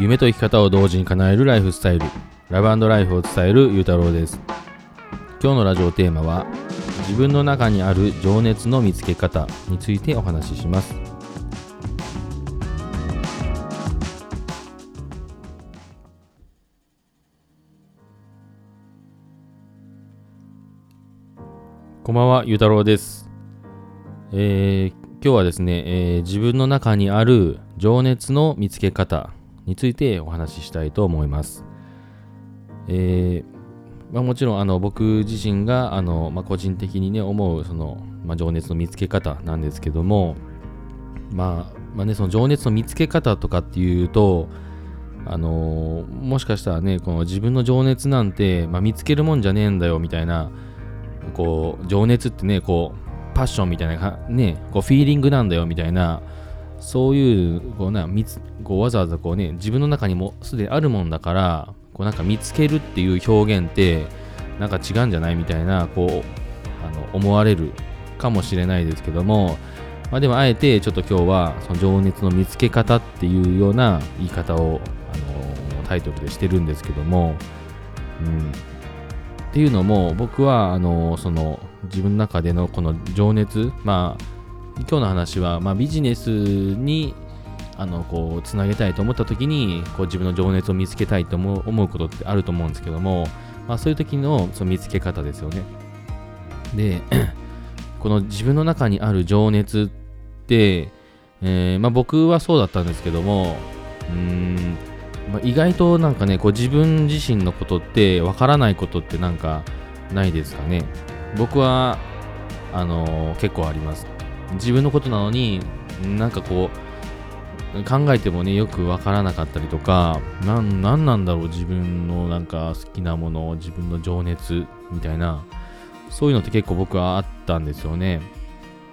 夢と生き方を同時に叶えるライフスタイルラブライフを伝えるゆうたろうです今日のラジオテーマは自分の中にある情熱の見つけ方についてお話ししますこんばんは、ゆうたろうです。えー、今日はですね、えー、自分の中にある情熱の見つけ方についてお話ししたいと思います。えー、まあ、もちろんあの僕自身があの、まあ、個人的にね思うその、まあ、情熱の見つけ方なんですけども、まあ、まあねその情熱の見つけ方とかっていうとあのもしかしたらねこの自分の情熱なんて、まあ、見つけるもんじゃねえんだよみたいなこう情熱ってねこうパッションみたいなねこうフィーリングなんだよみたいなそういうこうなこうわざわざこうね自分の中にもすでにあるもんだからこうなんか見つけるっていう表現ってなんか違うんじゃないみたいなこうあの思われるかもしれないですけども、まあ、でもあえてちょっと今日はその情熱の見つけ方っていうような言い方をあのタイトルでしてるんですけども、うん、っていうのも僕はあのその自分の中でのこの情熱まあ今日の話は、まあ、ビジネスにあのこうつなげたいと思った時にこう自分の情熱を見つけたいと思う思うことってあると思うんですけども、まあ、そういう時のその見つけ方ですよねで この自分の中にある情熱って、えー、まあ、僕はそうだったんですけどもうんまあ、意外となんかね、こう自分自身のことってわからないことってなんかないですかね。僕は、あのー、結構あります。自分のことなのに、なんかこう、考えてもね、よくわからなかったりとか、なん、なんだろう、自分のなんか好きなもの、自分の情熱みたいな、そういうのって結構僕はあったんですよね。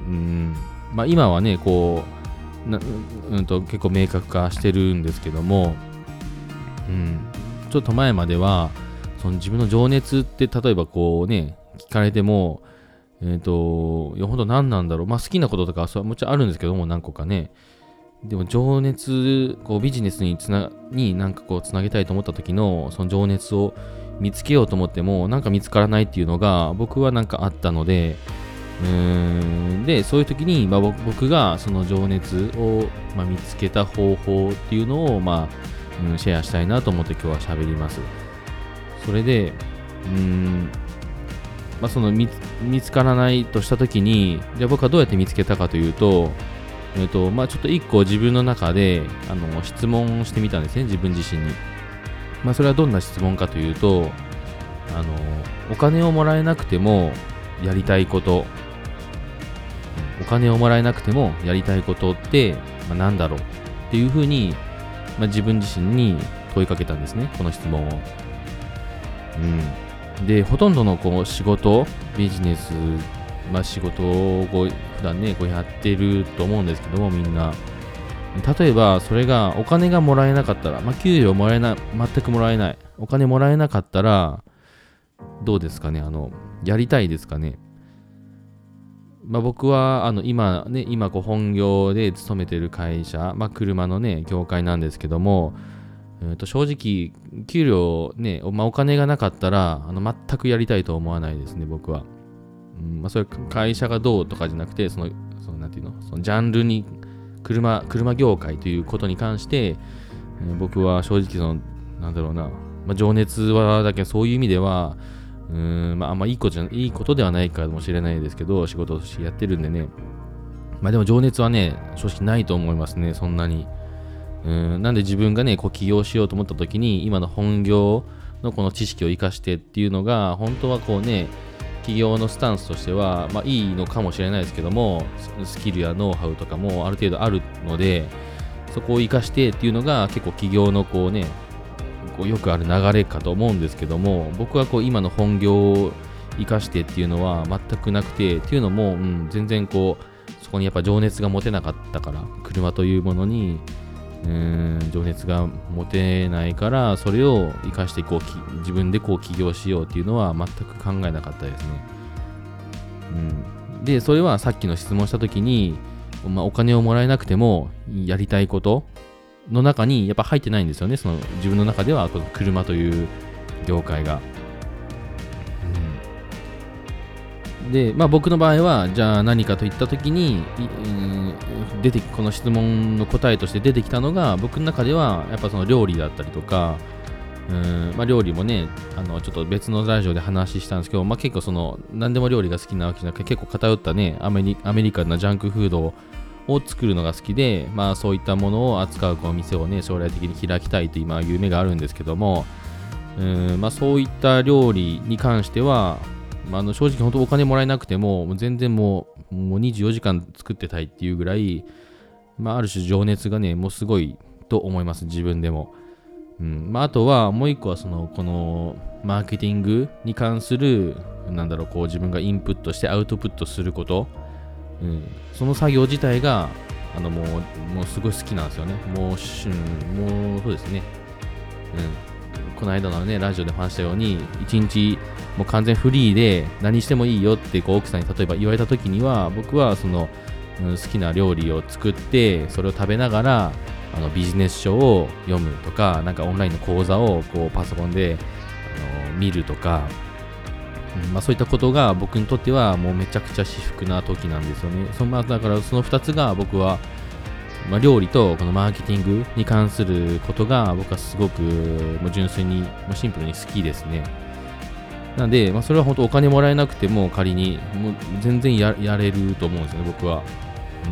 うん、まあ今はね、こう、なうんと結構明確化してるんですけども、うん、ちょっと前まではその自分の情熱って例えばこうね聞かれてもえっ、ー、といや本当何なんだろうまあ好きなこととかそれはもちろんあるんですけども何個かねでも情熱こうビジネスにつなになんかこうつなげたいと思った時のその情熱を見つけようと思ってもなんか見つからないっていうのが僕はなんかあったのでうーんでそういう時に、まあ、僕がその情熱を、まあ、見つけた方法っていうのをまあうん、シェアしたいなと思って今日は喋ります。それで、うん、まあ、その見つからないとしたときに、じゃ僕はどうやって見つけたかというと、えっ、と、まあ、ちょっと一個自分の中で、あの、質問してみたんですね、自分自身に。まあ、それはどんな質問かというと、あの、お金をもらえなくてもやりたいこと、お金をもらえなくてもやりたいことって、まあ、何だろう？っていうふうにまあ、自分自身に問いかけたんですね、この質問を。うん、で、ほとんどのこう仕事、ビジネス、まあ、仕事をこう普段ね、こうやってると思うんですけども、みんな。例えば、それがお金がもらえなかったら、まあ、給料もらえない、全くもらえない。お金もらえなかったら、どうですかね？あの、やりたいですかね？まあ、僕はあの今ね、今こう本業で勤めてる会社、まあ、車のね、業界なんですけども、えー、と正直、給料ね、まあ、お金がなかったらあの全くやりたいと思わないですね、僕は。うんまあ、それ会社がどうとかじゃなくて、その、そのなんていうの、そのジャンルに、車、車業界ということに関して、えー、僕は正直その、なんだろうな、まあ、情熱は、だけどそういう意味では、うん、まあ、あんまいいことじゃいいことではないかもしれないですけど、仕事としてやってるんでね。まあでも情熱はね、正直ないと思いますね、そんなに。うん、なんで自分がね、こう起業しようと思った時に、今の本業のこの知識を生かしてっていうのが、本当はこうね、企業のスタンスとしては、まあいいのかもしれないですけども、スキルやノウハウとかもある程度あるので、そこを生かしてっていうのが結構企業のこうね、こうよくある流れかと思うんですけども僕はこう今の本業を生かしてっていうのは全くなくてっていうのも、うん、全然こうそこにやっぱ情熱が持てなかったから車というものにうん情熱が持てないからそれを生かしてこう自分でこう起業しようっていうのは全く考えなかったですね、うん、でそれはさっきの質問した時に、まあ、お金をもらえなくてもやりたいことの中にやっぱ入ってないんですよね。その自分の中ではこの車という業界が、でまあ僕の場合はじゃあ何かといった時に、うん、出てこの質問の答えとして出てきたのが僕の中ではやっぱその料理だったりとかうんまあ、料理もねあのちょっと別のラジオで話したんですけど、まあ、結構その何でも料理が好きなわけじゃなくて結構偏ったねアメリアメリカンなジャンクフードを作るのが好きで、まあ、そういったものを扱うこの店をね将来的に開きたいと今夢があるんですけどもうんまあ、そういった料理に関しては、まあ、の正直本当お金もらえなくても全然もうもう24時間作ってたいっていうぐらい、まあ、ある種情熱がねもうすごいと思います自分でも。うん。まあ、あとはもう一個はそのこのマーケティングに関するなんだろうこう自分がインプットしてアウトプットすること、うん、その作業自体があのもうもうすごい好きなんですよね。もう、うん、もうそうですね、うん、この間のねラジオで話したように一日もう完全フリーで何してもいいよってこう奥さんに例えば言われた時には僕はその、うん、好きな料理を作ってそれを食べながらあのビジネス書を読むとか、なんかオンラインの講座をこうパソコンであの見るとか、うんまあ、そういったことが僕にとってはもうめちゃくちゃ至福な時なんですよね。そまあ、だからその2つが僕は、まあ、料理とこのマーケティングに関することが僕はすごくもう純粋にもシンプルに好きですね。なんで、まあ、それは本当お金もらえなくても仮にもう全然やれると思うんですよね、僕は。う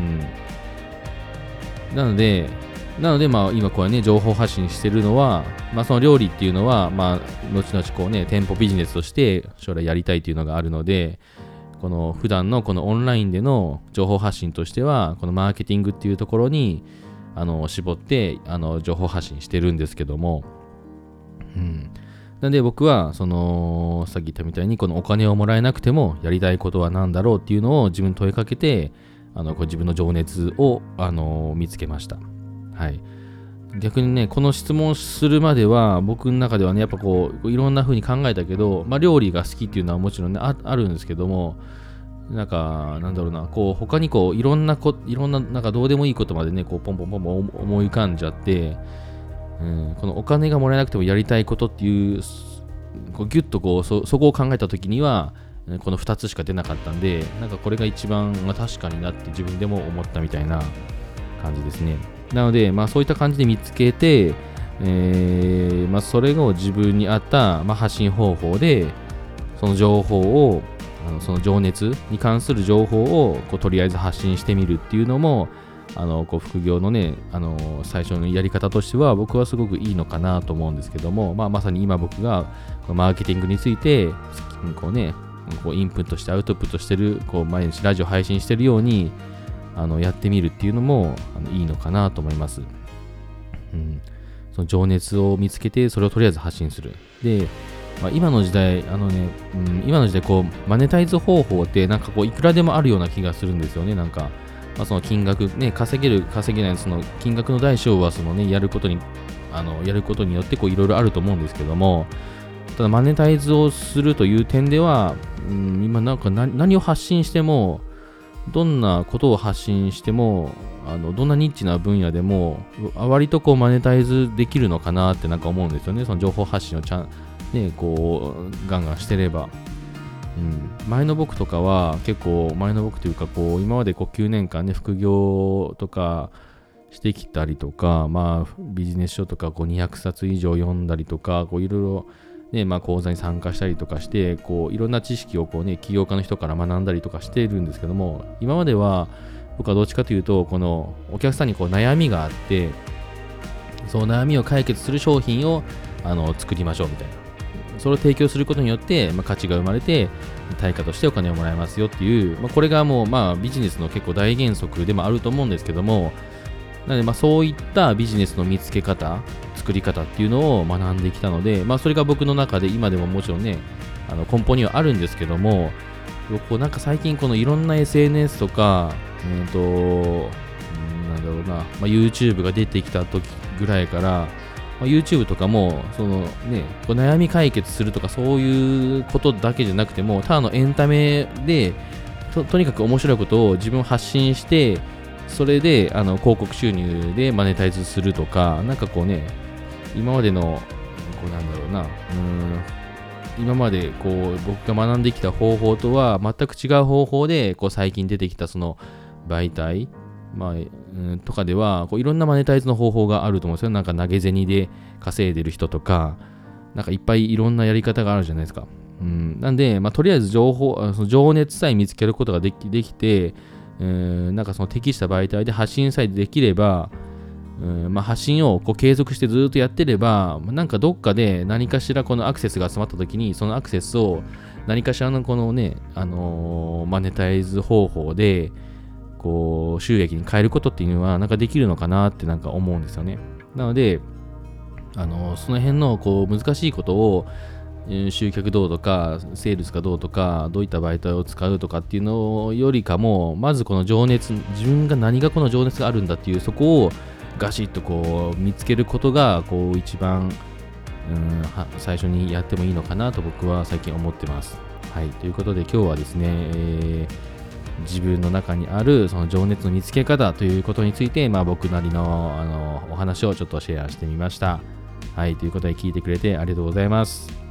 ん。なので、なので、まあ、今こうね、情報発信してるのは、まあ、その料理っていうのは、まあ、後々こうね、店舗ビジネスとして将来やりたいっていうのがあるので、この普段のこのオンラインでの情報発信としては、このマーケティングっていうところに、あの、絞って、あの、情報発信してるんですけども、うん。なんで僕は、その、さっき言ったみたいに、このお金をもらえなくてもやりたいことは何だろうっていうのを自分に問いかけて、あの、こう自分の情熱を、あの、見つけました。はい。逆にね、この質問するまでは、僕の中ではね、やっぱこう、いろんな風に考えたけど、まあ、料理が好きっていうのはもちろんね、ああるんですけども、なんか、なんだろうな、こう、他にこう、いろんなこ、いろんな、なんかどうでもいいことまでね、こう、ポンポンポンポン思い浮かんじゃって、うん、このお金がもらえなくてもやりたいことっていう、こうギュッとこうそ、そこを考えたときには、この2つしか出なかったんで、なんかこれが一番、まあ、確かになって自分でも思ったみたいな感じですね。なので、まあ、そういった感じで見つけて、えーまあ、それを自分に合った、まあ、発信方法でその情報をあのその情熱に関する情報をこうとりあえず発信してみるっていうのもあのこう副業のねあの最初のやり方としては僕はすごくいいのかなと思うんですけども、まあ、まさに今僕がこマーケティングについてこうねこうインプットしてアウトプットしてるこう毎日ラジオ配信してるようにあのやってみるっていうのもあのいいのかなと思います。うん、その情熱を見つけて、それをとりあえず発信する。で、まあ、今の時代、あのね、うん、今の時代、こう、マネタイズ方法って、なんかこう、いくらでもあるような気がするんですよね、なんか。まあ、その金額、ね、稼げる、稼げない、その金額の大小は、そのね、やることに、あの、やることによって、こう、いろいろあると思うんですけども、ただ、マネタイズをするという点では、うん、今なんか何を発信しても、どんなことを発信してもあのどんなニッチな分野でも割とこうマネタイズできるのかなってなんか思うんですよね。その情報発信をちゃんねこうガンガンしてれば、うん、前の僕とかは結構前の僕というかこう今までこう9年間ね副業とかしてきたりとかまあビジネス書とかこう200冊以上読んだりとかこういろいろねまあ、講座に参加したりとかしてこういろんな知識をこう、ね、起業家の人から学んだりとかしているんですけども今までは僕はどっちかというとこのお客さんにこう悩みがあってその悩みを解決する商品をあの作りましょうみたいな。それを提供することによって、まあ、価値が生まれて対価としてお金をもらえますよっていう、まあ、これがもう、まあ、ビジネスの結構大原則でもあると思うんですけどもなので、まあ、そういったビジネスの見つけ方、作り方っていうのを学んできたので、まあ、それが僕の中で今でももちろんね、あの根本にはあるんですけども、こうなんか最近このいろんな SNS とか、うんと、なんだろうな、まあ、YouTube が出てきた時ぐらいから、ま、YouTube とかも、そのね、こう悩み解決するとかそういうことだけじゃなくても、ただのエンタメでと、とにかく面白いことを自分を発信して、それであの広告収入でマネタイズするとか、なんかこうね、今までの、こうなんだろうな、うん今までこう僕が学んできた方法とは全く違う方法でこう最近出てきたその媒体、まあ、うん、とかではこういろんなマネタイズの方法があると思うんですよ。なんか投げ銭で稼いでる人とか、なんかいっぱいいろんなやり方があるじゃないですか。うん、なんで、まあ、とりあえず情報、その情熱さえ見つけることができできて、うん、なんかその適した媒体で発信さえできれば、うんまあ、発信をこう継続してずっとやってれば、なんかどっかで何かしらこのアクセスが集まった時に、そのアクセスを何かしらのこのね、あのー、マネタイズ方法で、こう、収益に変えることっていうのは、なんかできるのかなってなんか思うんですよね。なので、あのー、その辺のこう難しいことを、集客どうとか、セールスがどうとか、どういった媒体を使うとかっていうのよりかも、まずこの情熱、自分が何がこの情熱があるんだっていう、そこをガシッとこう見つけることが、こう一番、うん、最初にやってもいいのかなと僕は最近思ってます。はい、ということで今日はですね、えー、自分の中にあるその情熱の見つけ方ということについて、まあ、僕なりのあのお話をちょっとシェアしてみました。はい、ということで聞いてくれてありがとうございます。